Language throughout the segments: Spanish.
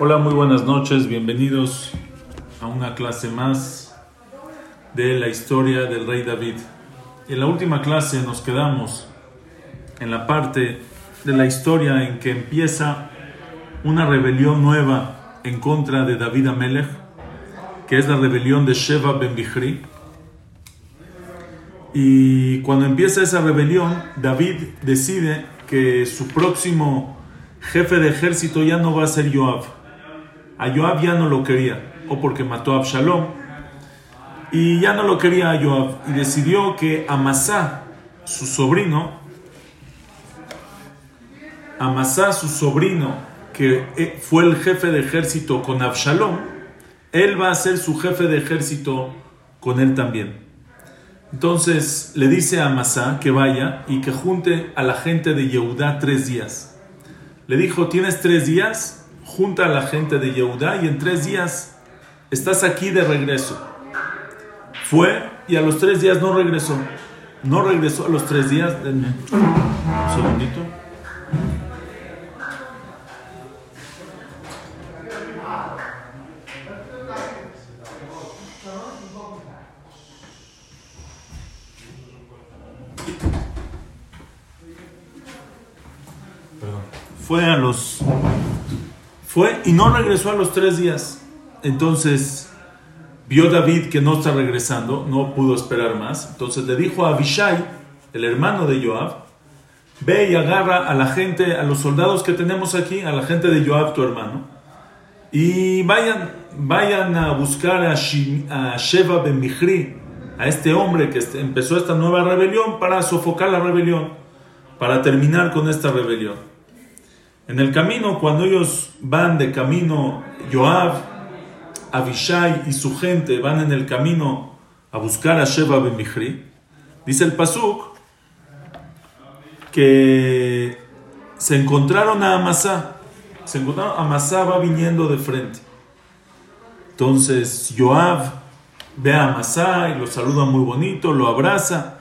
Hola, muy buenas noches, bienvenidos a una clase más de la historia del rey David. En la última clase nos quedamos en la parte de la historia en que empieza una rebelión nueva en contra de David Amelech, que es la rebelión de Sheva Ben Bichri. Y cuando empieza esa rebelión, David decide que su próximo jefe de ejército ya no va a ser Joab a Joab ya no lo quería, o porque mató a Absalom, y ya no lo quería a y decidió que Amasá, su sobrino, Amasá, su sobrino, que eh, fue el jefe de ejército con Absalom, él va a ser su jefe de ejército con él también. Entonces le dice a Amasá que vaya y que junte a la gente de Yehudá tres días. Le dijo, tienes tres días junta a la gente de Yehudá y en tres días estás aquí de regreso. Fue y a los tres días no regresó. No regresó a los tres días. Un segundito. Fue a los fue y no regresó a los tres días. Entonces vio David que no está regresando, no pudo esperar más. Entonces le dijo a Abishai, el hermano de Joab, ve y agarra a la gente, a los soldados que tenemos aquí, a la gente de Joab, tu hermano, y vayan, vayan a buscar a, Sheva ben Michri, a este hombre que este, empezó esta nueva rebelión para sofocar la rebelión, para terminar con esta rebelión. En el camino, cuando ellos van de camino, Joab, Abishai y su gente van en el camino a buscar a Sheba ben dice el Pasuk que se encontraron a Amasá. Se encontraron, Amasá va viniendo de frente. Entonces Joab ve a Amasá y lo saluda muy bonito, lo abraza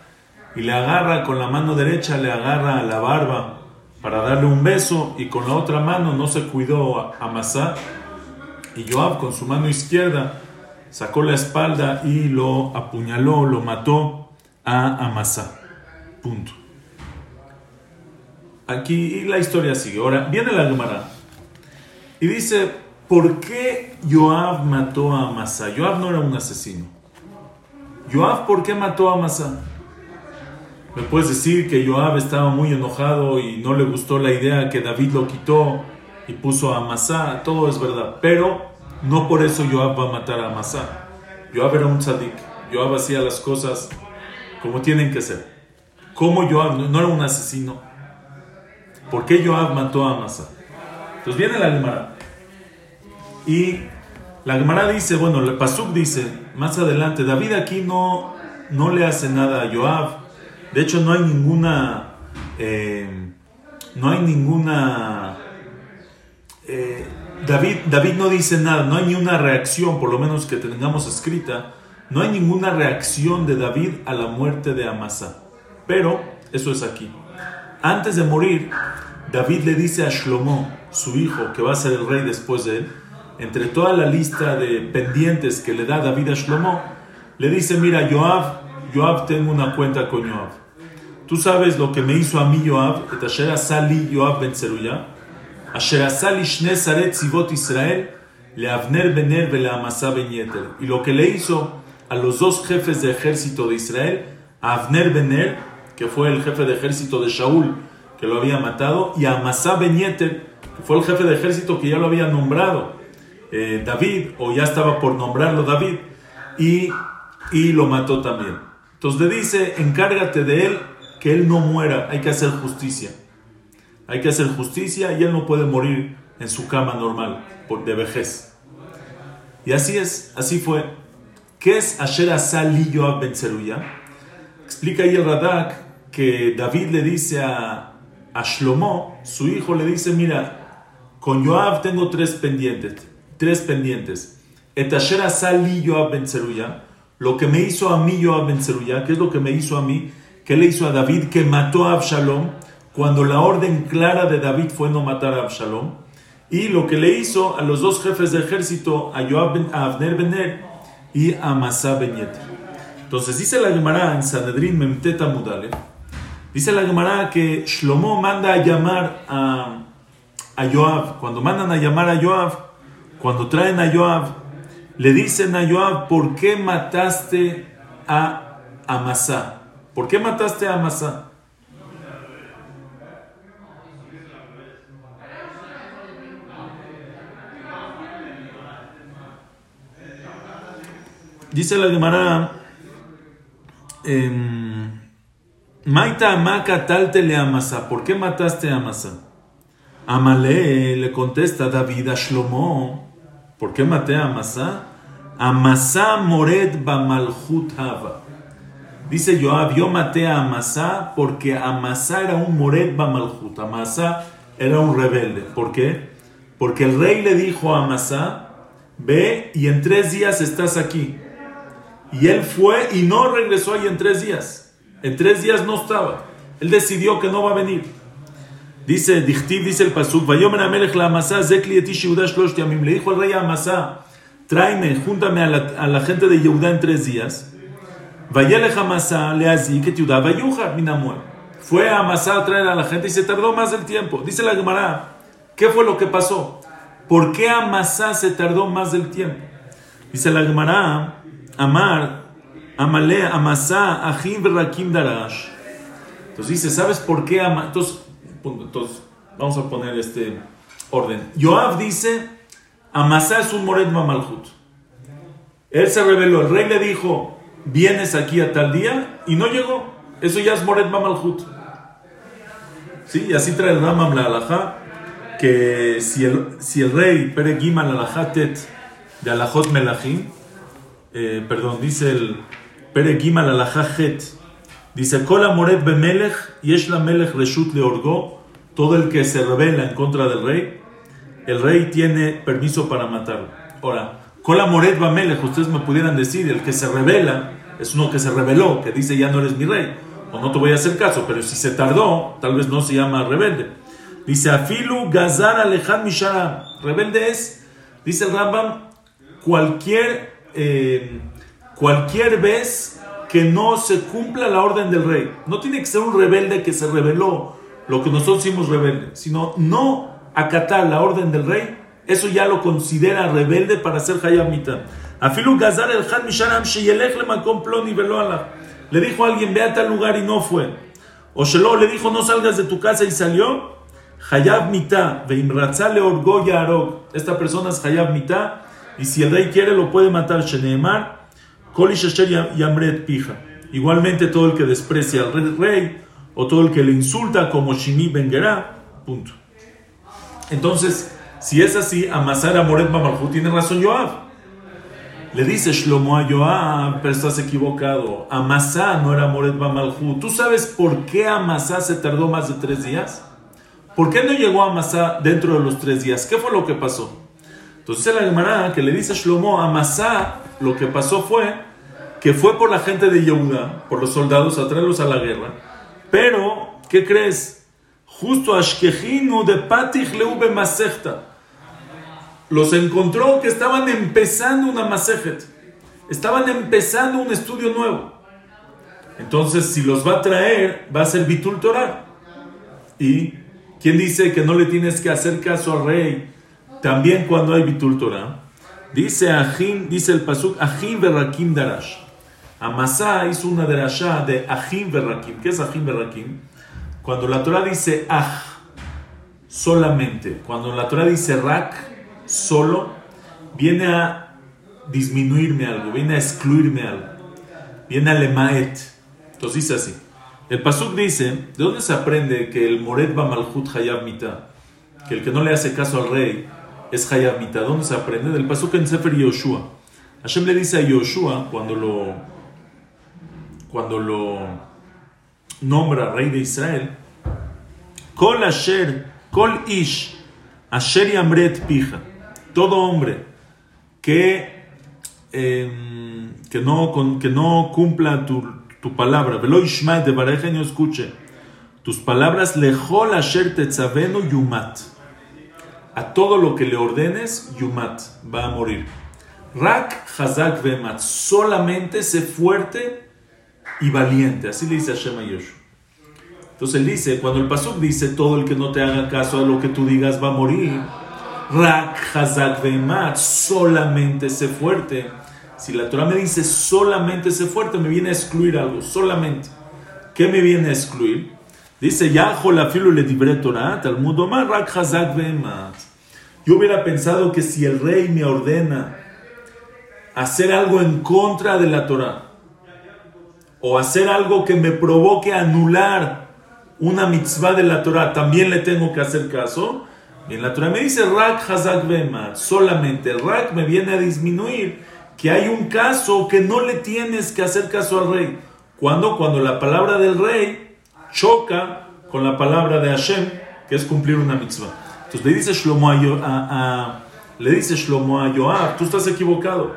y le agarra con la mano derecha, le agarra la barba para darle un beso y con la otra mano no se cuidó a Amasá y Joab con su mano izquierda sacó la espalda y lo apuñaló, lo mató a Amasá. Punto. Aquí la historia sigue. Ahora viene la Gemara y dice, ¿por qué Joab mató a Amasá? Joab no era un asesino. Joab, ¿por qué mató a Amasá? Me puedes decir que Joab estaba muy enojado y no le gustó la idea que David lo quitó y puso a Amasá, todo es verdad, pero no por eso Joab va a matar a Amasá. Joab era un tzadik, Joab hacía las cosas como tienen que ser. ¿Cómo Joab no, era un asesino? ¿Por qué Joab mató a Amasá? Entonces viene la Gemara y la Gemara dice, bueno, el Pasuk dice más adelante, David aquí no, no le hace nada a Joab de hecho, no hay ninguna. Eh, no hay ninguna. Eh, David, David no dice nada, no hay ni una reacción, por lo menos que tengamos escrita. No hay ninguna reacción de David a la muerte de Amasa. Pero, eso es aquí. Antes de morir, David le dice a Shlomo, su hijo, que va a ser el rey después de él, entre toda la lista de pendientes que le da David a Shlomo, le dice, mira, Joab, Joab tengo una cuenta con Joab. Tú sabes lo que me hizo a mí Joab, et asher asali Joab ben Zeruya, asher asali shne saret tzivot Israel, le Avner bener ve Amasa ben Yeter. Y lo que le hizo a los dos jefes de ejército de Israel, a Avner bener, que fue el jefe de ejército de Shaul, que lo había matado, y a Amasa ben Yeter, que fue el jefe de ejército que ya lo había nombrado eh, David, o ya estaba por nombrarlo David, y, y lo mató también. Entonces le dice, encárgate de él que él no muera, hay que hacer justicia. Hay que hacer justicia y él no puede morir en su cama normal por de vejez. Y así es, así fue. ¿Qué es Asher Asali Yoab Ben Explica ahí el Radak que David le dice a, a Shlomo, su hijo, le dice, mira, con Joab tengo tres pendientes, tres pendientes. Et Asher Asali Yoab Ben lo que me hizo a mí Yoab Ben ¿qué es lo que me hizo a mí? ¿Qué le hizo a David? Que mató a Absalom cuando la orden clara de David fue no matar a Absalom. y lo que le hizo a los dos jefes de ejército, a, Joab ben, a Abner Ben y a Masá Ben Entonces dice la Gemara en Sanedrin Memteta Mudale, dice la Gemara que Shlomo manda a llamar a, a Joab. Cuando mandan a llamar a Joab, cuando traen a Joab, le dicen a Joab, ¿por qué mataste a Amasá? ¿Por qué mataste a Amasá? Dice la Gemara, em, Maita Amaka talte a Amasá. ¿Por qué mataste a Amasá? Amale le contesta David a Shlomo. ¿Por qué maté a Amasá? Amasá mored malhut hava. Dice Joab, yo maté a Amasá porque Amasá era un mored malhut. Amasá era un rebelde. ¿Por qué? Porque el rey le dijo a Amasá, ve y en tres días estás aquí. Y él fue y no regresó ahí en tres días. En tres días no estaba. Él decidió que no va a venir. Dice, dice el pasuk, Amelech la Amasá, Zekli etish Le dijo al rey Amasá, tráeme, júntame a la, a la gente de Yehuda en tres días. Fue a Amasá a traer a la gente y se tardó más del tiempo. Dice la Gemara, ¿qué fue lo que pasó? ¿Por qué Amasá se tardó más del tiempo? Dice la Gemara, Amar, Amale, Amasá, Ajim, Rakim, Darash. Entonces dice, ¿sabes por qué Amasá? Entonces, vamos a poner este orden. Joab dice, Amasá es un mored mamalhut. Él se reveló, el rey le dijo, vienes aquí a tal día, y no llegó. Eso ya es mored mamalhut. ¿Sí? Y así trae el Ramam la alajá, que si el, si el rey peregima la alajá tet de alajot melachim, eh, perdón, dice el peregima la alajá het, Dice, Kola Moret Bemelech, la Melech Reshut Leorgo, todo el que se revela en contra del rey, el rey tiene permiso para matarlo. Ahora, Kola Moret Bemelech, ustedes me pudieran decir, el que se revela es uno que se reveló, que dice ya no eres mi rey, o no te voy a hacer caso, pero si se tardó, tal vez no se llama rebelde. Dice, Afilu Gazar Alejad Mishara, rebelde es, dice el Rambam, cualquier, eh, cualquier vez que no se cumpla la orden del rey. No tiene que ser un rebelde que se rebeló lo que nosotros hicimos rebelde, sino no acatar la orden del rey. Eso ya lo considera rebelde para ser Hayab Mitan. Afilu Gazar el Han Misharam Sheyelech le Makom Ploni Le dijo a alguien, ve a tal lugar y no fue. O Shelo le dijo, no salgas de tu casa y salió. Hayab Mita, Veimratza le orgoya Arog. Esta persona es Hayab Mita y si el rey quiere lo puede matar. Sheneemar. Yamret Pija. Igualmente todo el que desprecia al rey o todo el que le insulta como Shimi Bengerá, punto. Entonces, si es así, Amasar Amoret Bamalhu tiene razón Joab. Le dice Shlomo a Joab, pero estás equivocado. Amasá no era Moret Bamalhu. ¿Tú sabes por qué Amasá se tardó más de tres días? ¿Por qué no llegó a Amasá dentro de los tres días? ¿Qué fue lo que pasó? Entonces la Gemara que le dice Shlomo a Amasá lo que pasó fue que fue por la gente de Yehuda, por los soldados, a traerlos a la guerra. Pero, ¿qué crees? Justo Ashkejinu de Patich Leube Masechta. Los encontró que estaban empezando una Masejet. Estaban empezando un estudio nuevo. Entonces, si los va a traer, va a ser Bitul Torah. ¿Y quién dice que no le tienes que hacer caso al rey? También cuando hay Bitul Torah. Dice dice el Pasuk, Ajim Berakim Darash. Amasá hizo una derashá de Ajim Berakim. ¿Qué es Ajim Berakim? Cuando la Torah dice Aj, solamente. Cuando la Torah dice Rak, solo, viene a disminuirme algo, viene a excluirme algo. Viene a lemaet. Entonces dice así. El Pasuk dice, ¿de dónde se aprende que el Moret Malhut Hayab Mita? Que el que no le hace caso al rey es Hayab Mita. ¿Dónde se aprende? Del Pasuk en Sefer Yoshua. Hashem le dice a Yoshua, cuando lo, cuando lo nombra rey de Israel, Kol Asher, Kol Ish, Asher Yamret Pija. Todo hombre que, em, que, no, que no cumpla tu, tu palabra, de Bareja no escuche tus palabras, Lejol Asher Tetzavenu Yumat a todo lo que le ordenes, Yumat, va a morir. Rak Hazak Vemat, solamente sé fuerte y valiente. Así le dice Hashem a Yoshua. Entonces él dice, cuando el Pasuk dice, todo el que no te haga caso a lo que tú digas va a morir. Rak Hazak solamente sé fuerte. Si la Torah me dice solamente sé fuerte, me viene a excluir algo, solamente. ¿Qué me viene a excluir? Dice, la filo le dibre Torah, Talmud Omar, Rak Hazak. Yo hubiera pensado que si el rey me ordena hacer algo en contra de la Torah, o hacer algo que me provoque anular una mitzvah de la Torah, también le tengo que hacer caso. Y la Torah me dice Rak Hazak Vemat, solamente Rak me viene a disminuir que hay un caso que no le tienes que hacer caso al rey. cuando Cuando la palabra del rey choca con la palabra de Hashem, que es cumplir una mitzvah. Entonces le dice Shlomo a, le dice Shlomo a Yoab, tú estás equivocado.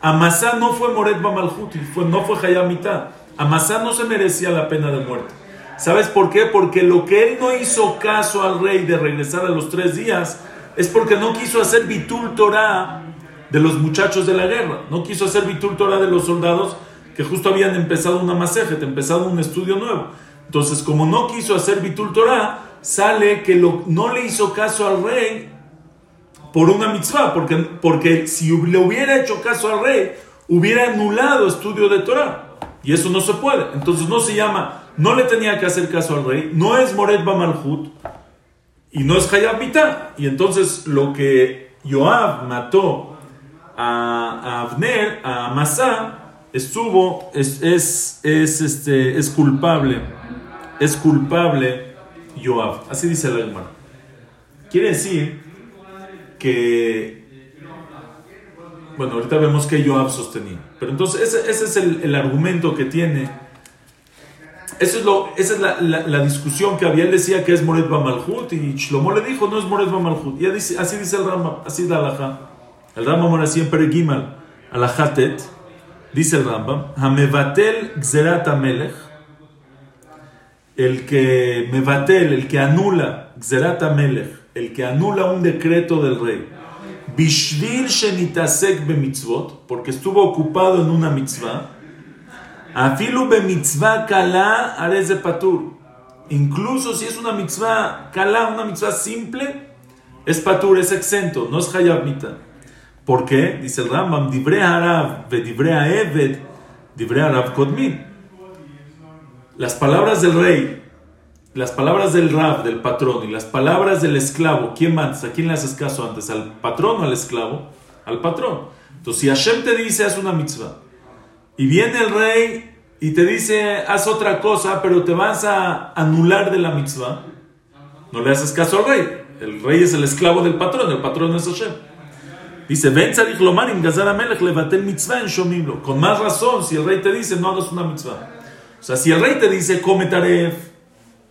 Amasá no fue Moret Bamalhut, no fue Hayamita. Amasá no se merecía la pena de muerte. ¿Sabes por qué? Porque lo que él no hizo caso al rey de regresar a los tres días es porque no quiso hacer Bitul Torah de los muchachos de la guerra. No quiso hacer Bitul Torah de los soldados que justo habían empezado una masejet, empezado un estudio nuevo. Entonces, como no quiso hacer Bitul Torah, sale que no le hizo caso al rey por una mitzvah, porque, porque si le hubiera hecho caso al rey, hubiera anulado estudio de Torah. Y eso no se puede. Entonces no se llama, no le tenía que hacer caso al rey, no es Moret Bamalhut y no es Hayab Y entonces lo que Joab mató a, Abner, a Masá, estuvo, es, es, es, este, es culpable, es culpable Joab. Así dice el hermano. Quiere decir que, bueno, ahorita vemos que Joab sostenía. Pero entonces ese, ese es el, argumento que tiene. Eso es lo, esa es la, la, discusión que había. Él decía que es Moret Bamalhut y Shlomo le dijo, no es Moret Bamalhut. Y dice, así dice el Rama, así da la el Rambam siempre Gimal alahatet, dice el Rambam, Hamevatel Gzerat Amelech, el que mevatel, el que anula Gzerat Amelech, el que anula un decreto del rey, Bishvil Shenitasek mitzvot, porque estuvo ocupado en una mitzvah, Afilu mitzvah kala areze patur. Incluso si es una mitzvah kala, una mitzvah simple, es patur, es exento, no es hayab ¿Por qué? Dice el Rambam, Dibre Arav, Dibre Eved, Dibre Arav Kodmin. Las palabras del rey, las palabras del Rab, del patrón, y las palabras del esclavo, ¿quién más? ¿A quién le haces caso antes? ¿Al patrón o al esclavo? Al patrón. Entonces, si Hashem te dice, haz una mitzvah, y viene el rey y te dice, haz otra cosa, pero te vas a anular de la mitzvah, no le haces caso al rey. El rey es el esclavo del patrón, el patrón es Hashem. Dice, ven mitzvah en Con más razón, si el rey te dice, no hagas una mitzvah. O sea, si el rey te dice, come taref,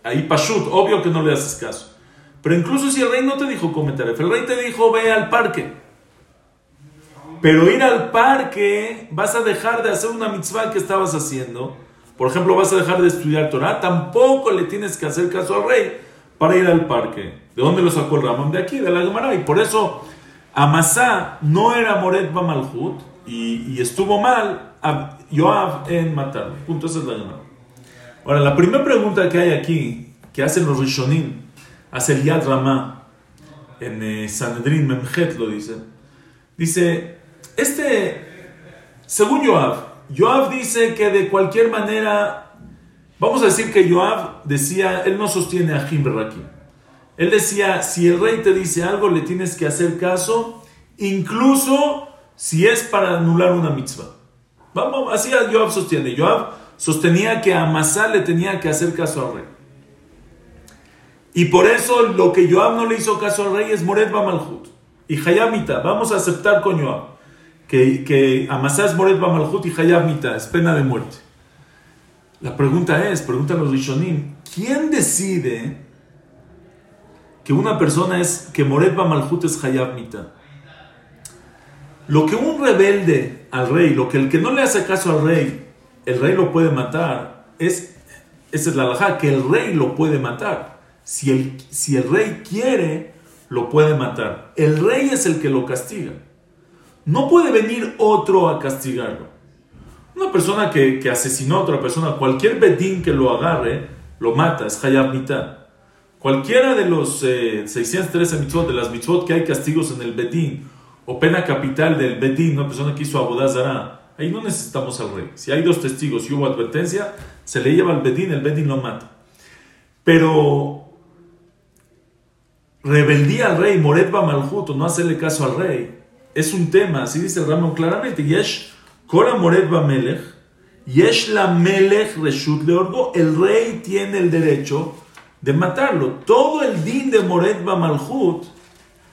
ahí pashut, obvio que no le haces caso. Pero incluso si el rey no te dijo come taref, el rey te dijo, ve al parque. Pero ir al parque, vas a dejar de hacer una mitzvah que estabas haciendo. Por ejemplo, vas a dejar de estudiar Torah. Tampoco le tienes que hacer caso al rey para ir al parque. ¿De dónde lo sacó el Ramón? De aquí, de la Gemara. Y por eso Amasá no era Moret Bamalhut y, y estuvo mal a Joab en matarlo. Punto, esa es la llamada. Ahora, la primera pregunta que hay aquí, que hacen los Rishonim, hace el Yad Ramá, en eh, Sanedrin Memjet lo dice, dice, este, según Joab, Joab dice que de cualquier manera, vamos a decir que Joab decía, él no sostiene a Jim él decía, si el rey te dice algo, le tienes que hacer caso, incluso si es para anular una mitzvah. Vamos, así Joab sostiene. Joab sostenía que a Masá le tenía que hacer caso al rey. Y por eso lo que Joab no le hizo caso al rey es Moret Bamalhut. Y Hayamita, vamos a aceptar con Joab que, que Amasá es Moret Bamalhut y Hayamita es pena de muerte. La pregunta es, pregunta a los Rishonim, ¿quién decide que una persona es que Moret Malhut es Hayab Mita. Lo que un rebelde al rey, lo que el que no le hace caso al rey, el rey lo puede matar, es, esa es la alhaja, que el rey lo puede matar. Si el, si el rey quiere, lo puede matar. El rey es el que lo castiga. No puede venir otro a castigarlo. Una persona que, asesinó a otra persona, cualquier bedín que lo agarre, lo mata, es hayab mitad. Cualquiera de los 613 eh, mitzvot, de las mitzvot que hay castigos en el bedín, o pena capital del bedín, una persona que hizo abodazara, ahí no necesitamos al rey. Si hay dos testigos y hubo advertencia, se le lleva al bedín, el bedín lo mata. Pero rebeldía al rey, moretba malhut, no hacerle caso al rey, es un tema, así dice el Ramón claramente, yesh kora moretba melech, yesh la melech reshut leorgo, el rey tiene el derecho de matarlo. Todo el din de moretba malhut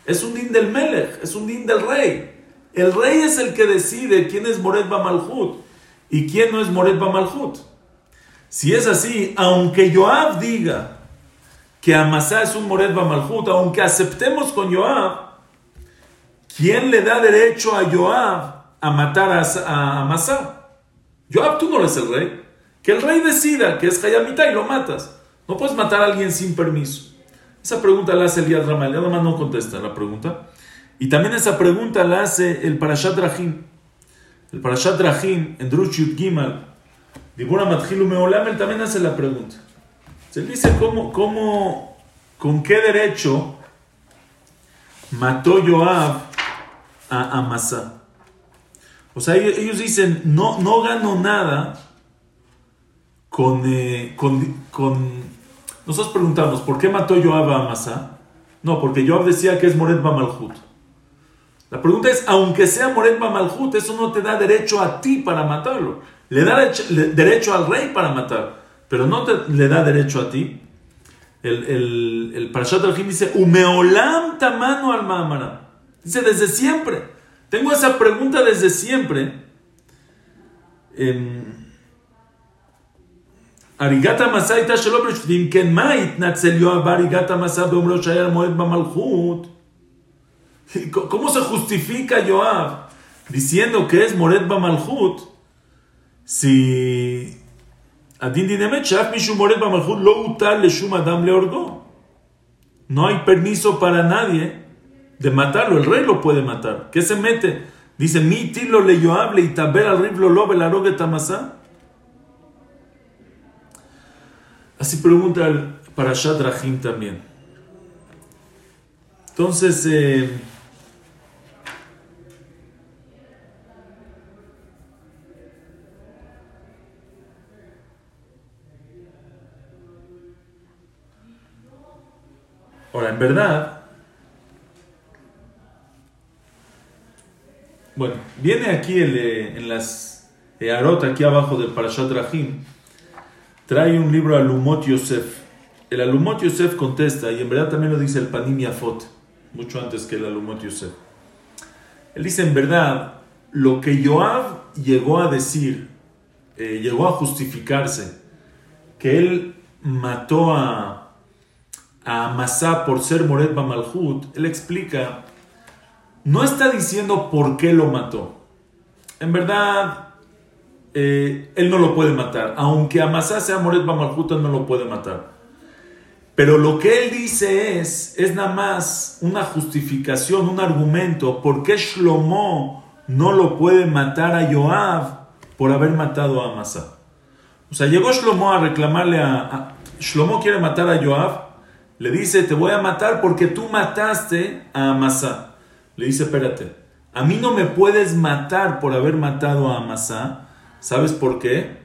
es un din del melech, es un din del rey. El rey es el que decide quién es moretba malhut y quién no es moretba malhut. Si es así, aunque Joab diga que Amasá es un Moret Malhut, aunque aceptemos con Joab, ¿quién le da derecho a Joab a matar a, Amasá? Joab, tú no eres el rey. Que el rey decida que es Hayamita y lo matas. No puedes matar a alguien sin permiso. Esa pregunta la hace Elías Ramal. Nada más no contesta la pregunta. Y también esa pregunta la hace el Parashat Rahim. El Parashat Rahim, en Drush Yud Gimal, Dibura Matjilu Meolam, también hace la pregunta. Se dice cómo, cómo, con qué derecho mató Joab a Amasa. O sea, ellos, dicen, no, no ganó nada eh, con, con, Nosotros preguntamos, ¿por qué mató Joab a Amasa? No, porque Joab decía que es Moret Malhut. La pregunta es, aunque sea Moret Malhut, eso no te da derecho a ti para matarlo. Le da derecho al rey para matar pero no te, le da derecho a ti. El, el, el Parashat dice, Umeolam tamano al. Dice, desde siempre. Tengo esa pregunta desde siempre. Arigata masai tashelom ken mait natzel yoav arigata masai beomro shayar moed bamalchut. ¿Cómo se justifica Joab diciendo que es Mored Bamalhut si no hay permiso para nadie de matarlo, el rey lo puede matar. ¿Qué se mete? Dice, mi tilo le yo hable y taber al riflo lobe la rogue tamasa. Así pregunta el Parashat Rahim también. Entonces, eh, Ahora, en verdad, bueno, viene aquí en las Arot, aquí abajo del Parashat Rahim, trae un libro Alumot Yosef. El Alumot Yosef contesta, y en verdad también lo dice el Panim Yafot, mucho antes que el Alumot Yosef. Él dice, en verdad, lo que Joab llegó a decir, eh, llegó a justificarse, que él mató a, a Masá por ser Moret Malhut, él explica, no está diciendo por qué lo mató. En verdad, eh, él no lo puede matar. Aunque Amasá sea Moret él no lo puede matar. Pero lo que él dice es, es nada más una justificación, un argumento, por qué Shlomo no lo puede matar a Joab por haber matado a Amasá. O sea, llegó Shlomo a reclamarle a, a Shlomo quiere matar a Joab le dice, te voy a matar porque tú mataste a Amasá. Le dice, espérate, a mí no me puedes matar por haber matado a Amasá. ¿Sabes por qué?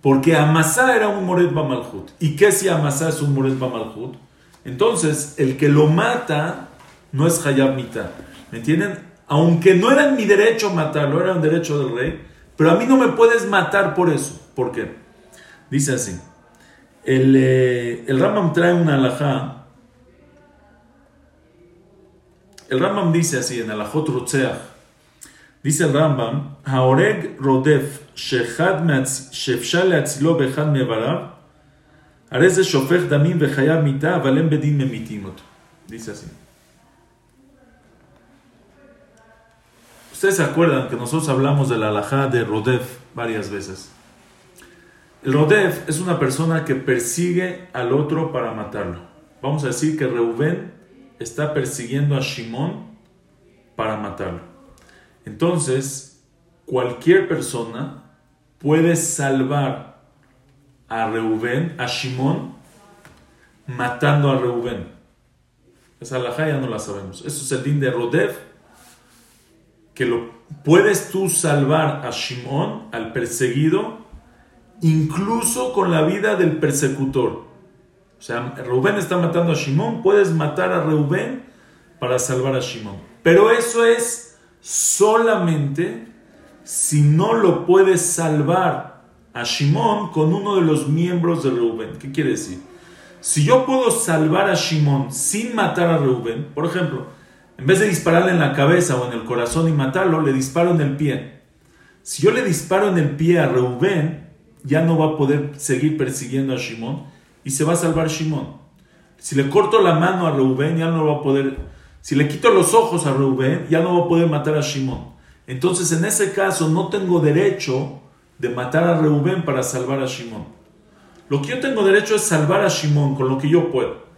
Porque Amasá era un Moret Bamalhut. ¿Y qué si Amasá es un Moret Bamalhut? Entonces, el que lo mata no es Hayab Mita. ¿Me entienden? Aunque no era mi derecho matarlo, era un derecho del rey, pero a mí no me puedes matar por eso. ¿Por qué? Dice así. El, eh, el Rambam trae una alajá. El Rambam dice así en Alajot Rotzeach. Dice el Rambam, Haoreg Rodef Shechad Shefshal Atzilo Bechad Mevarav, Areze Shofech Damim Vechayab Mita, Valem Bedin Memitimot. Dice así. Ustedes se acuerdan que nosotros hablamos de la alajá de Rodef varias veces. El Rodef es una persona que persigue al otro para matarlo. Vamos a decir que Reubén está persiguiendo a Shimón para matarlo. Entonces, cualquier persona puede salvar a Reubén, a Shimón, matando a Reubén. Esa alhaja ya no la sabemos. Eso es el din de Rodev, que lo puedes tú salvar a Shimón, al perseguido, incluso con la vida del persecutor. O sea, Reubén está matando a Shimón, puedes matar a Reubén para salvar a Shimón. Pero eso es solamente si no lo puedes salvar a Shimón con uno de los miembros de Reubén. ¿Qué quiere decir? Si yo puedo salvar a Shimón sin matar a Reubén, por ejemplo, en vez de dispararle en la cabeza o en el corazón y matarlo, le disparo en el pie. Si yo le disparo en el pie a Reubén, ya no va a poder seguir persiguiendo a Shimón y se va a salvar Shimón. Si le corto la mano a Reubén, ya no va a poder. Si le quito los ojos a Reubén, ya no va a poder matar a Shimón. Entonces, en ese caso, no tengo derecho de matar a Reubén para salvar a Shimón. Lo que yo tengo derecho es salvar a Shimón con lo que yo puedo.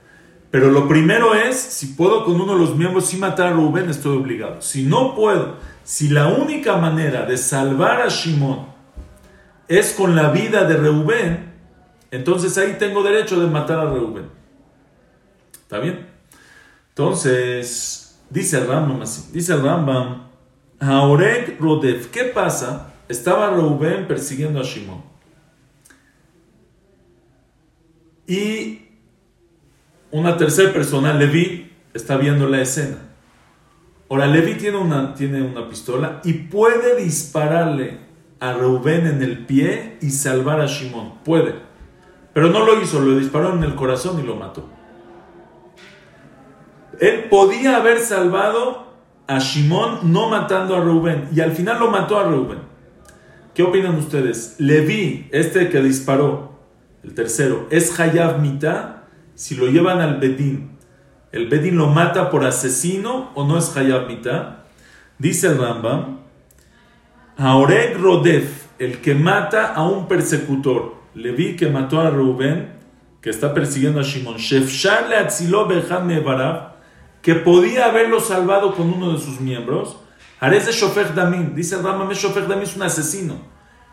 Pero lo primero es, si puedo con uno de los miembros sin matar a Reubén, estoy obligado. Si no puedo, si la única manera de salvar a Shimón es con la vida de Reubén, entonces ahí tengo derecho de matar a Reubén. ¿Está bien? Entonces, dice el Rambam así, dice el Rambam, Haorek Rodef, ¿qué pasa? Estaba Reubén persiguiendo a Shimón. Y una tercera persona, Levi, está viendo la escena. Ahora, Levi tiene una, tiene una pistola y puede dispararle a Reubén en el pie y salvar a Shimón. Puede. Pero no lo hizo, lo disparó en el corazón y lo mató. Él podía haber salvado a Shimón no matando a Reubén y al final lo mató a Reubén. ¿Qué opinan ustedes? Levi, este que disparó, el tercero, ¿es Hayav Mita? Si lo llevan al Bedín, ¿el Bedín lo mata por asesino o no es Hayab Mita? Dice el Rambam, Aoreg Rodef, el que mata a un persecutor. Levi que mató a Rubén, que está persiguiendo a Shimon. Shefshar le atziló que podía haberlo salvado con uno de sus miembros. Arez Shofech Damin, dice el Rambam, Shofech Damin es un asesino.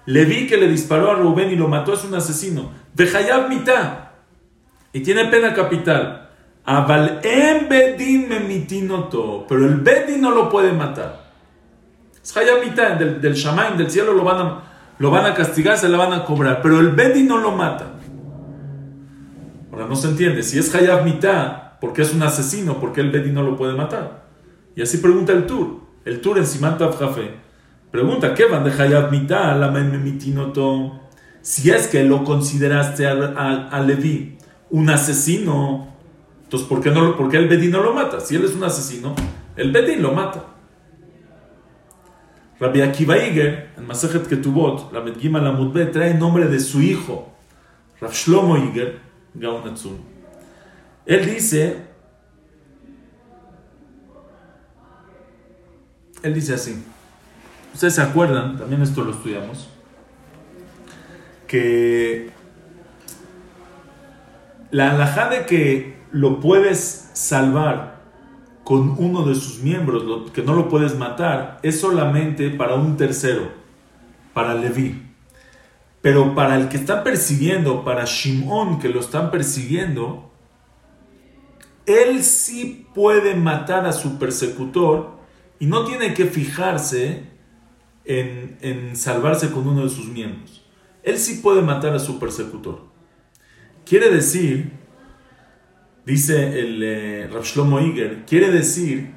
Levi que le disparó a Rubén y lo mató es un asesino. Hayab Mita y tiene pena capital. Aval en Bedin memitinoto, pero el Bedin no lo puede matar. Es Hayamita del, del Shamaim, del cielo, lo van, a, lo van a castigar, se le van a cobrar, pero el Bedin no lo mata. Ahora no se entiende, si es Hayab Mitá, porque es un asesino, porque el Bedin no lo puede matar? Y así pregunta el Tur, el Tur en Simanta Jafe. Pregunta, ¿qué van de Hayab Mitá? La memitinoto. Si es que lo consideraste a, a, a Levi un asesino. Entonces, ¿por qué, no, por qué el Bedín no lo mata? Si él es un asesino, el Bedín lo mata. Rabbi Akiva Iger, en Masejet Ketubot, la Medgima la Mutbe, trae el nombre de su hijo, Rav Shlomo Iger, Gaunatzun. Él dice, él dice así, ustedes se acuerdan, también esto lo estudiamos, que la alhaja de que lo puedes salvar con uno de sus miembros, que no lo puedes matar, es solamente para un tercero, para Leví. Pero para el que está persiguiendo, para Shimón que lo están persiguiendo, él sí puede matar a su persecutor y no tiene que fijarse en, en salvarse con uno de sus miembros. Él sí puede matar a su persecutor. Quiere decir, dice el eh, Iger, quiere decir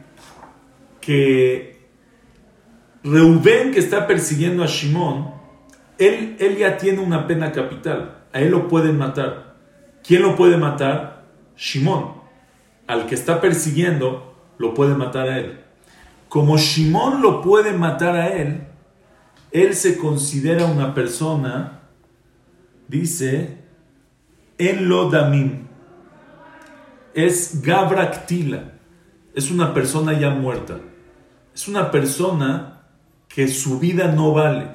que Reuben que está persiguiendo a Shimón, él, él ya tiene una pena capital, a él lo pueden matar. ¿Quién lo puede matar? Shimón. Al que está persiguiendo, lo puede matar a él. Como Shimón lo puede matar a él, él se considera una persona, dice, en lo damim. Es gabraktila. Es una persona ya muerta. Es una persona que su vida no vale.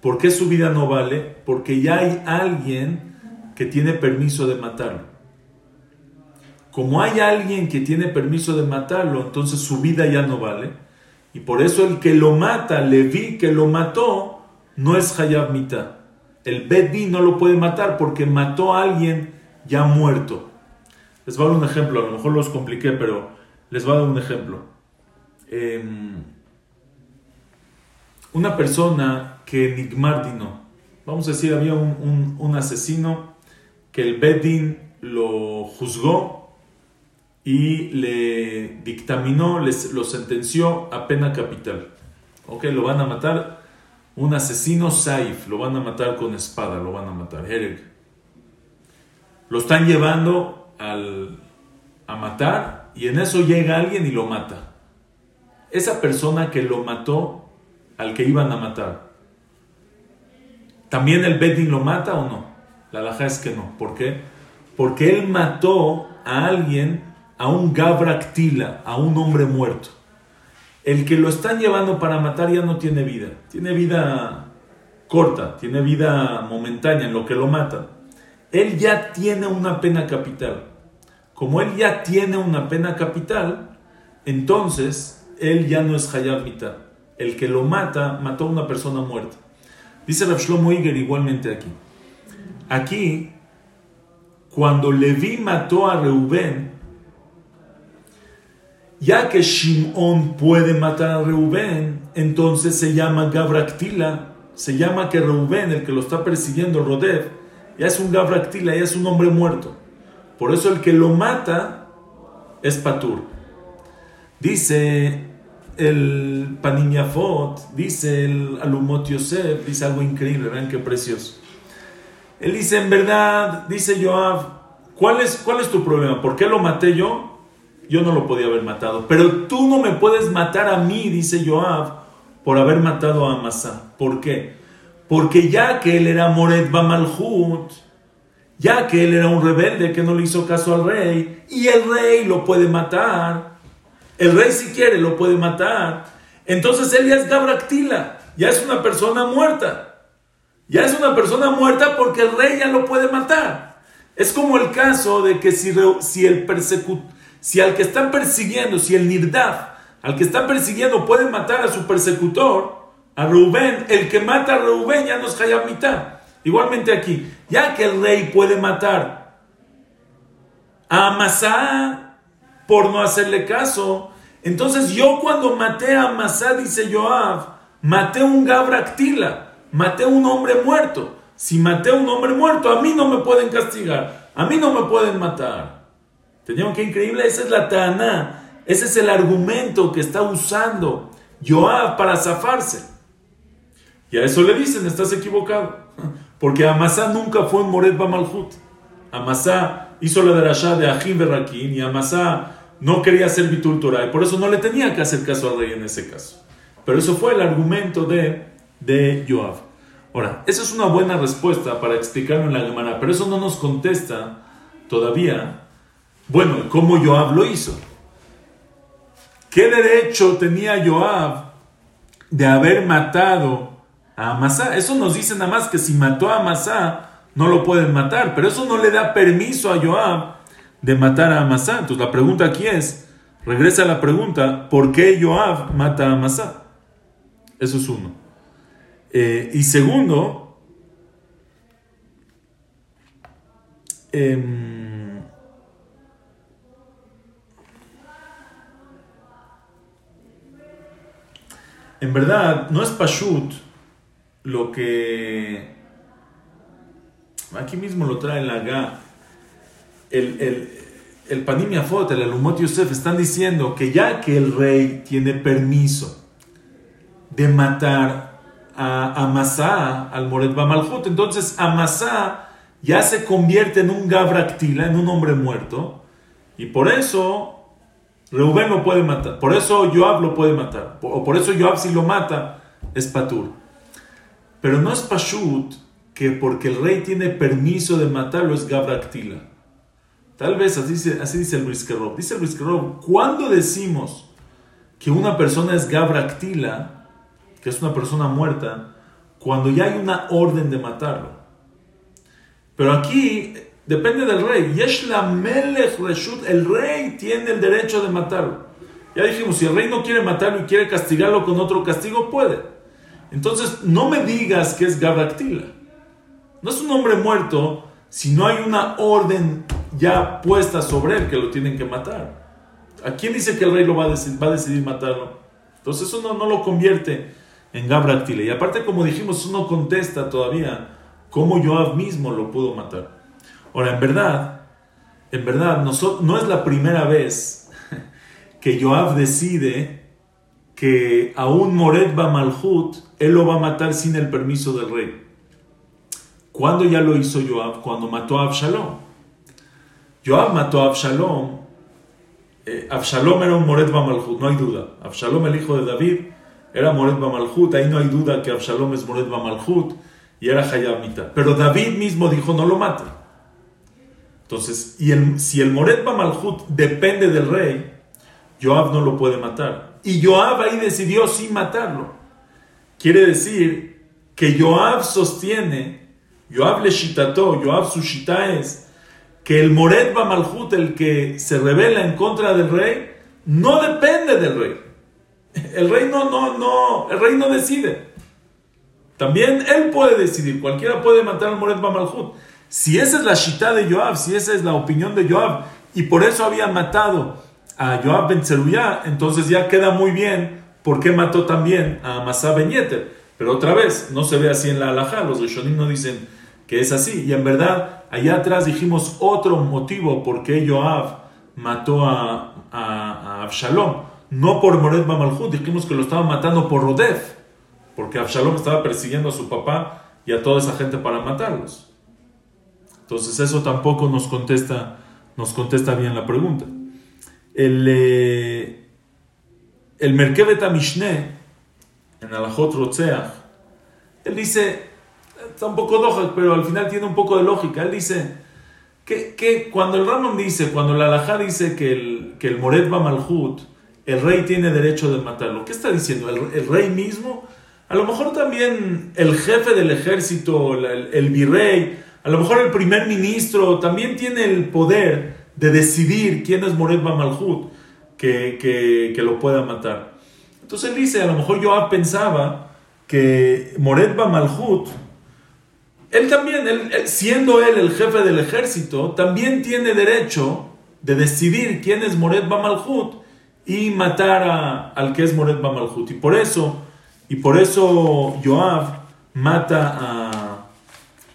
¿Por qué su vida no vale? Porque ya hay alguien que tiene permiso de matarlo. como hay alguien que tiene permiso de matarlo, entonces su vida ya no vale. Y por eso el que lo mata, Levi que lo mató, no es Hayab Mita. El Bedin no lo puede matar porque mató a alguien ya muerto. Les voy a dar un ejemplo, a lo mejor los compliqué, pero les voy a dar un ejemplo. Em, una persona que Nigmardino, vamos a decir, había un, asesino que el Bedin lo juzgó y le dictaminó, les, lo sentenció a pena capital. Ok, lo van a matar. Un asesino Saif, lo van a matar con espada, lo van a matar. Hereg. Lo están llevando al, a matar y en eso llega alguien y lo mata. Esa persona que lo mató al que iban a matar, ¿también el Bedin lo mata o no? La laja es que no. ¿Por qué? Porque él mató a alguien, a un Gabractila, a un hombre muerto. El que lo están llevando para matar ya no tiene vida. Tiene vida corta, tiene vida momentánea en lo que lo matan él ya tiene una pena capital. Como él ya tiene una pena capital, entonces él ya no es Hayab Mita. El que lo mata, mató a una persona muerta. Dice Rav Shlomo Iger igualmente aquí. Aquí, cuando Levi mató a Reubén, ya que Shimón puede matar a Reubén, entonces se llama Gabraktila, se llama que Reubén, el que lo está persiguiendo, Rodev, ya es un Gavractila, ya es un hombre muerto. Por eso el que lo mata es Patur. Dice el Panimiafot, dice el Alumot Yosef, dice algo increíble, vean qué precioso. Él dice, en verdad, dice Joab, ¿cuál es, ¿cuál es tu problema? ¿Por qué lo maté yo? Yo no lo podía haber matado. Pero tú no me puedes matar a mí, dice Joab, por haber matado a Amasa. ¿Por qué? Porque ya que él era Mored Bamalhut, ya que él era un rebelde que no le hizo caso al rey, y el rey lo puede matar, el rey si quiere lo puede matar, entonces él ya es Gabractila, ya es una persona muerta. Ya es una persona muerta porque el rey ya lo puede matar. Es como el caso de que si, si el si al que están persiguiendo, si el Nirdaf, al que están persiguiendo puede matar a su persecutor, a Rubén, el que mata a Rubén ya no es mitad. Igualmente aquí, ya que el rey puede matar a Amasá por no hacerle caso, entonces yo cuando maté a Amasá, dice Joab, maté un Gabractila, maté un hombre muerto. Si maté a un hombre muerto, a mí no me pueden castigar, a mí no me pueden matar. ¿Tenían qué increíble? Esa es la Tana, ese es el argumento que está usando Joab para zafarse. Y a eso le dicen, estás equivocado. Porque Amasá nunca fue un Moret Bamalhut. Amasá hizo la derashá de Ajim Berrakin y Amasá no quería hacer Bitul Torah y por eso no le tenía que hacer caso al rey en ese caso. Pero eso fue el argumento de, de Joab. Ahora, esa es una buena respuesta para explicarlo en la Gemara, pero eso no nos contesta todavía, bueno, cómo Joab lo hizo. ¿Qué derecho tenía Joab de haber matado a Amasá. Eso nos dice nada más que si mató a Amasá, no lo pueden matar, pero eso no le da permiso a Joab de matar a Amasá. Entonces la pregunta aquí es, regresa a la pregunta, ¿por qué Joab mata a Amasá? Eso es uno. Eh, y segundo, em, en verdad, no es Pashut lo que aquí mismo lo trae la GA, el, el, el Panimia Fot, el Alumot Yosef, están diciendo que ya que el rey tiene permiso de matar a Amasá, al Moret Bamalhut, entonces Amasá ya se convierte en un Gabractila, en un hombre muerto, y por eso Reuben lo puede matar, por eso Joab lo puede matar, o por eso Joab si lo mata es Patur. Pero no es Pashut que porque el rey tiene permiso de matarlo es Gabraktila. Tal vez así, así dice el Briskerov. Dice el Briskerov, ¿cuándo decimos que una persona es Gabraktila, que es una persona muerta, cuando ya hay una orden de matarlo? Pero aquí depende del rey. Yesh la melech reshut, el rey tiene el derecho de matarlo. Ya dijimos, si el rey no quiere matarlo y quiere castigarlo con otro castigo, puede. Entonces, no me digas que es Gabraktila. No es un hombre muerto si no hay una orden ya puesta sobre él que lo tienen que matar. ¿A quién dice que el rey lo va a, decidir, matarlo? Entonces eso no, lo convierte en Gabraktila. Y aparte, como dijimos, eso no contesta todavía cómo Joab mismo lo pudo matar. Ahora, en verdad, en verdad, no, no es la primera vez que Joab decide que a un Moret Malhut él lo va a matar sin el permiso del rey. ¿Cuándo ya lo hizo Joab? Cuando mató a Absalom. Joab mató a Absalom. Eh, Absalom era un Moret Malhut, no hay duda. Absalom, el hijo de David, era Moret Malhut. Ahí no hay duda que Absalom es Moret Malhut y era Hayab Mita. Pero David mismo dijo: no lo mate. Entonces, y el, si el Moret Malhut depende del rey, Joab no lo puede matar. Y Joab ahí decidió sin matarlo. Quiere decir que Joab sostiene, Joab le shitató, Joab su shita es, que el Moret Malhut, el que se revela en contra del rey, no depende del rey. El rey no, no, no, el rey no decide. También él puede decidir, cualquiera puede matar al Moret Malhut. Si esa es la shita de Joab, si esa es la opinión de Joab, y por eso había matado a Joab Ben Zeruyá, entonces ya queda muy bien por qué mató también a Masá Ben Yeter. Pero otra vez, no se ve así en la halajá, los Rishonim no dicen que es así. Y en verdad, allá atrás dijimos otro motivo por qué Joab mató a, a. No por Moret Malhut, dijimos que lo estaba matando por Rodef, porque Absalom estaba persiguiendo a su papá y a toda esa gente para matarlos. Entonces eso tampoco nos contesta, nos contesta bien la pregunta. El, eh, el Merkevet en Alajot Rotzeach, él dice, está un poco lógico, pero al final tiene un poco de lógica. Él dice que, que cuando el Ramón dice, cuando la Alajá dice que el, que el Moret el rey tiene derecho de matarlo, ¿qué está diciendo? ¿El, el rey mismo? A lo mejor también el jefe del ejército, el, el virrey, a lo mejor el primer ministro también tiene el poder de decidir quién es Moret Malhut que, que, lo pueda matar. Entonces él dice, a lo mejor yo pensaba que Moret Malhut, él también, siendo él el jefe del ejército, también tiene derecho de decidir quién es Moret Malhut y matar al que es Moret Malhut. Y por eso, y por eso Joab mata a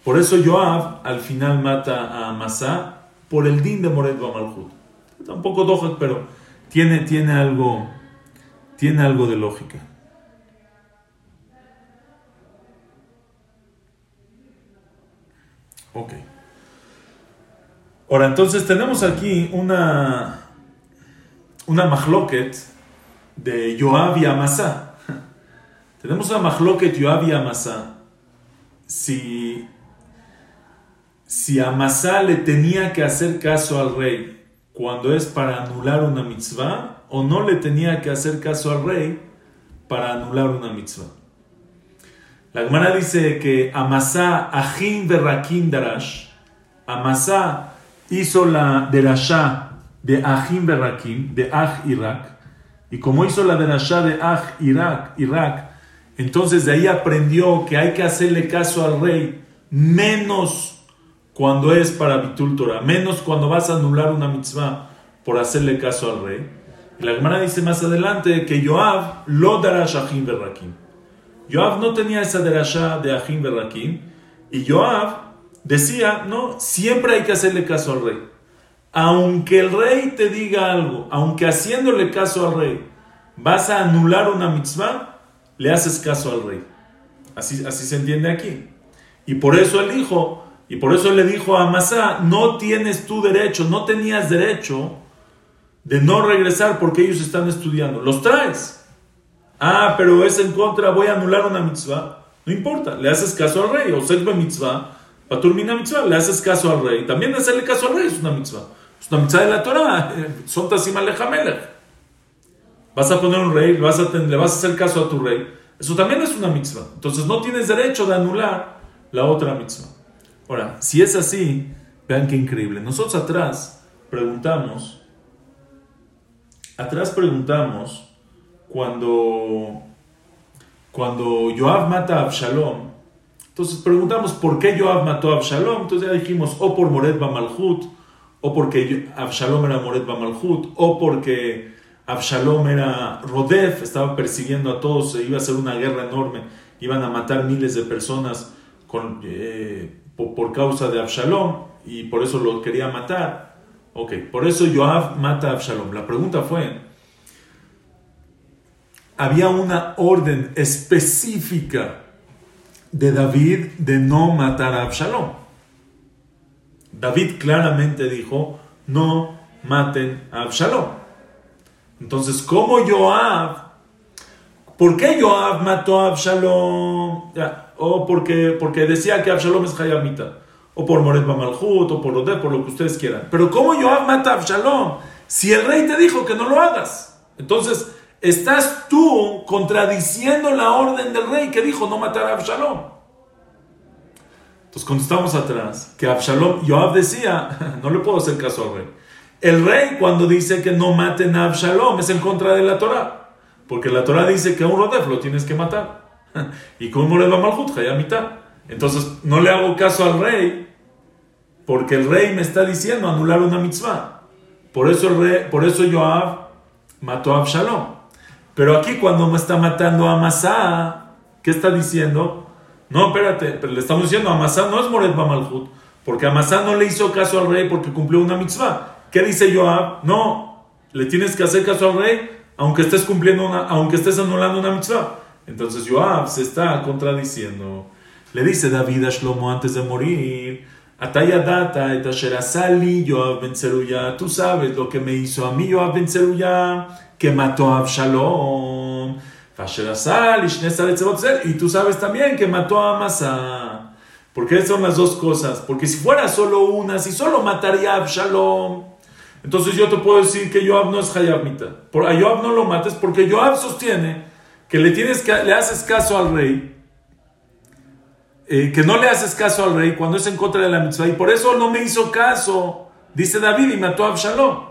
por eso Joab al final mata a Masá por el din de Moret Malhut. Tampoco doja, pero tiene, tiene, algo, tiene algo de lógica. Ok. Ahora, entonces tenemos aquí una, una de Joab y Amasá. tenemos una mahloket Joab y Amasá. Si si Amasá le tenía que hacer caso al rey cuando es para anular una mitzvah o no le tenía que hacer caso al rey para anular una mitzvah. La Gemara dice que Amasá Ajin Berrakim Darash, Amasá hizo la derashá de Ajin Berrakim, de Aj Irak, y como hizo la derashá de Aj Irak, Irak, entonces de ahí aprendió que hay que hacerle caso al rey menos cuando es para Bitul Torah, menos cuando vas a anular una mitzvah por hacerle caso al rey. La Gemara dice más adelante que Joab lo dará Shahim Berrakim. Joab no tenía esa derasha de Ahim Berrakim y Joab decía, no, siempre hay que hacerle caso al rey. Aunque el rey te diga algo, aunque haciéndole caso al rey vas a anular una mitzvah, le haces caso al rey. Así, así se entiende aquí. Y por eso él dijo, y por eso le dijo a Amasá, no tienes tu derecho, no tenías derecho de no regresar porque ellos están estudiando. Los traes. Ah, pero es en contra, voy a anular una mitzvah. No importa, le haces caso al rey. O serve mitzvah, paturmina mitzvah, le haces caso al rey. También hacerle caso al rey es una mitzvah. Es una mitzvah de la Torah. Son tasim Vas a poner un rey, vas a, le vas a hacer caso a tu rey. Eso también es una mitzvah. Entonces no tienes derecho de anular la otra mitzvah. Ahora, si es así, Vean qué increíble. Nosotros atrás preguntamos, atrás preguntamos cuando, cuando Joab mata a Absalom. Entonces preguntamos por qué Joab mató a Absalom. Entonces ya dijimos, o por Moret Bamalhut, o porque Absalom era Moret Bamalhut, o porque Absalom era Rodef, estaba persiguiendo a todos, iba a ser una guerra enorme, iban a matar miles de personas con, eh, por, causa de Absalom y por eso lo quería matar. Ok, por eso Joab mata a Absalom. La pregunta fue, había una orden específica de David de no matar a Absalom. David claramente dijo, no maten a Absalom. Entonces, ¿cómo Joab? ¿Por qué Joab mató a Absalom? O porque, porque decía que Absalom es Hayamita. O por Moret Bamalhut, o por Rodé, por lo que ustedes quieran. Pero ¿cómo Joab mata a Absalom? Si el rey te dijo que no lo hagas. Entonces, estás tú contradiciendo la orden del rey que dijo no matar a Absalom. Entonces contestamos atrás que Absalom, Joab decía, no le puedo hacer caso al rey. El rey cuando dice que no maten a Absalom es en contra de la Torah. Porque la Torah dice que a un Rodef lo tienes que matar. y con Mored Malhut, mitad. Entonces no le hago caso al rey porque el rey me está diciendo anular una mitzvah. Por eso, el rey, por eso Joab mató a Absalom. Pero aquí cuando me está matando a Amasá, ¿qué está diciendo? No, espérate, pero le estamos diciendo Amasá no es Mored Malhut. Porque Amasá no le hizo caso al rey porque cumplió una mitzvah. ¿Qué dice Joab? No, le tienes que hacer caso al rey, aunque estés cumpliendo una, aunque estés anulando una mitzvah. Entonces Joab se está contradiciendo. Le dice David a Shlomo antes de morir, Ataya data et sali Joab ben Tú sabes lo que me hizo a mí Joab ben que mató a Absalom. Y tú sabes también que mató a Amasa. ¿Por qué son las dos cosas? Porque si fuera solo una, si solo mataría a Absalom, entonces yo te puedo decir que Joab no es Hayabmita. Por, a Joab no lo mates porque Joab sostiene que le, tienes que, le haces caso al rey, eh, que no le haces caso al rey cuando es en contra de la mitzvah. Y por eso no me hizo caso, dice David, y mató a Absalom.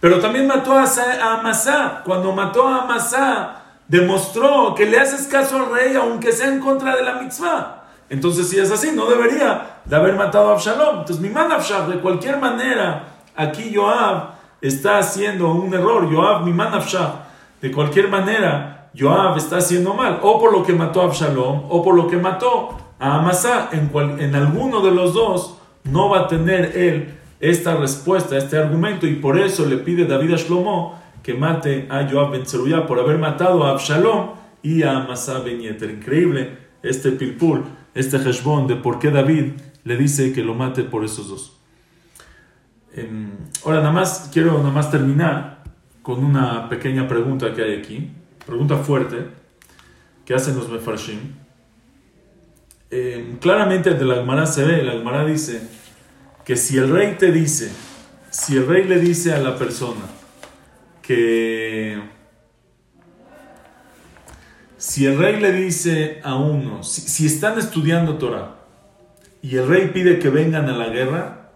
Pero también mató a, Amasá. Cuando mató a Amasá, demostró que le haces caso al rey aunque sea en contra de la mitzvah. Entonces, si es así, no debería de haber matado a Absalom. Entonces, mi man Absalom, de cualquier manera, Aquí Joab está haciendo un error. Joab, mi manafshah. De cualquier manera, Joab está haciendo mal. O por lo que mató a Absalom, o por lo que mató a Amasa. En, en alguno de los dos no va a tener él esta respuesta, este argumento. Y por eso le pide David a Shlomo que mate a Joab Ben por haber matado a Absalom y a Amasa Ben Yeter. Increíble este pilpul, este heshbon de por qué David le dice que lo mate por esos dos. Em, ahora, nada más quiero nada más terminar con una pequeña pregunta que hay aquí, pregunta fuerte que hacen los mefarshim. Em, claramente de la Gemara se ve, la Gemara dice que si el rey te dice, si el rey le dice a la persona que si el rey le dice a uno, si, si están estudiando Torah y el rey pide que vengan a la guerra,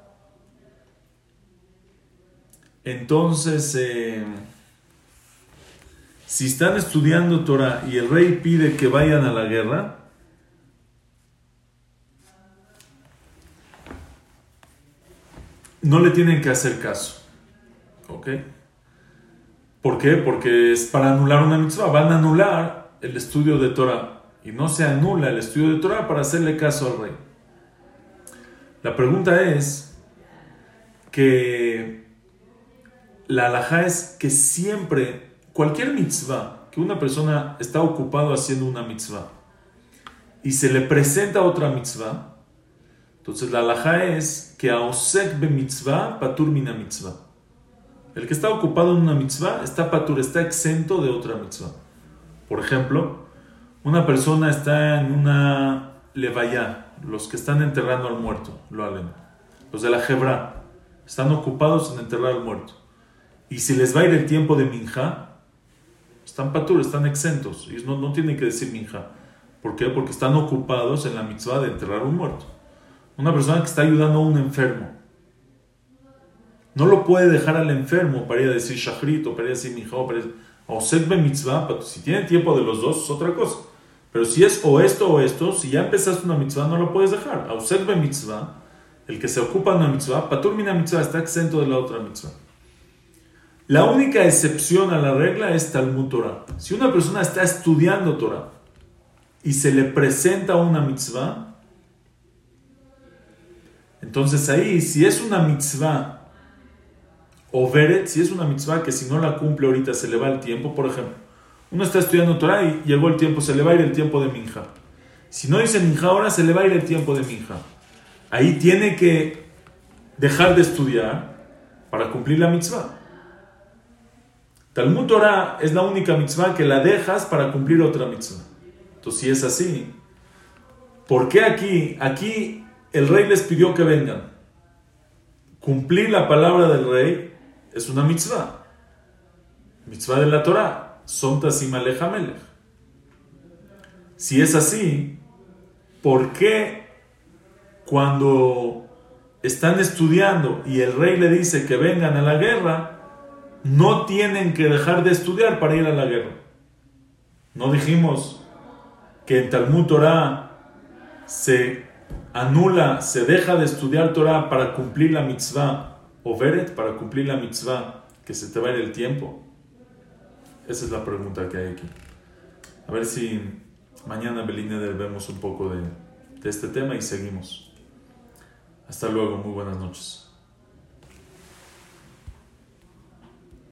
entonces, eh, si están estudiando Torah y el rey pide que vayan a la guerra, no le tienen que hacer caso. ¿Ok? ¿Por qué? Porque es para anular una mitzvah. Van a anular el estudio de Torah. Y no se anula el estudio de Torah para hacerle caso al rey. La pregunta es que la alhaja es que siempre, cualquier mitzvah, que una persona está ocupado haciendo una mitzvah y se le presenta otra mitzvah, entonces la alhaja es que a osek be mitzvah patur mina mitzvah. El que está ocupado en una mitzvah está patur, está exento de otra mitzvah. Por ejemplo, una persona está en una levaya, los que están enterrando al muerto, lo halen. Los de la Hebra están ocupados en enterrar al muerto y si les va a ir el tiempo de minja, están patur, están exentos. Ellos no, no tienen que decir minja. ¿Por qué? Porque están ocupados en la mitzvah de enterrar un muerto. Una persona que está ayudando a un enfermo no lo puede dejar al enfermo para ir a decir shachrit o para ir a decir mijao, para ir a osek mitzvah. Si tiene tiempo de los dos es otra cosa. Pero si es o esto o esto, si ya empezaste una mitzvah, no lo puedes dejar. A mitzvah, el que se ocupa de una mitzvah, patur mina mitzvah, está exento de la otra mitzvah. La única excepción a la regla es Talmud Torah. Si una persona está estudiando Torah y se le presenta una mitzvah, entonces ahí, si es una mitzvah o veret, si es una mitzvah que si no la cumple ahorita se le va el tiempo, por ejemplo, uno está estudiando Torah y llegó el tiempo, se le va a ir el tiempo de minja. Si no dice minja ahora, se le va a ir el tiempo de minja. Ahí tiene que dejar de estudiar para cumplir la mitzvah. Talmud Torah es la única mitzvah que la dejas para cumplir otra mitzvah. Entonces, si es así, ¿por qué aquí? Aquí el rey les pidió que vengan. Cumplir la palabra del rey es una mitzvah. Mitzvah de la Torah. Sontasim alejamelech. Si es así, ¿por qué cuando están estudiando y el rey le dice que vengan a la guerra, no tienen que dejar de estudiar para ir a la guerra? No dijimos que en Talmud Torah se anula, se deja de estudiar Torah para cumplir la mitzvah, o veret, para cumplir la mitzvah, que se te va a ir el tiempo. Esa es la pregunta que hay aquí. A ver si mañana, Belineder, vemos un poco de, de este tema y seguimos. Hasta luego, muy buenas noches.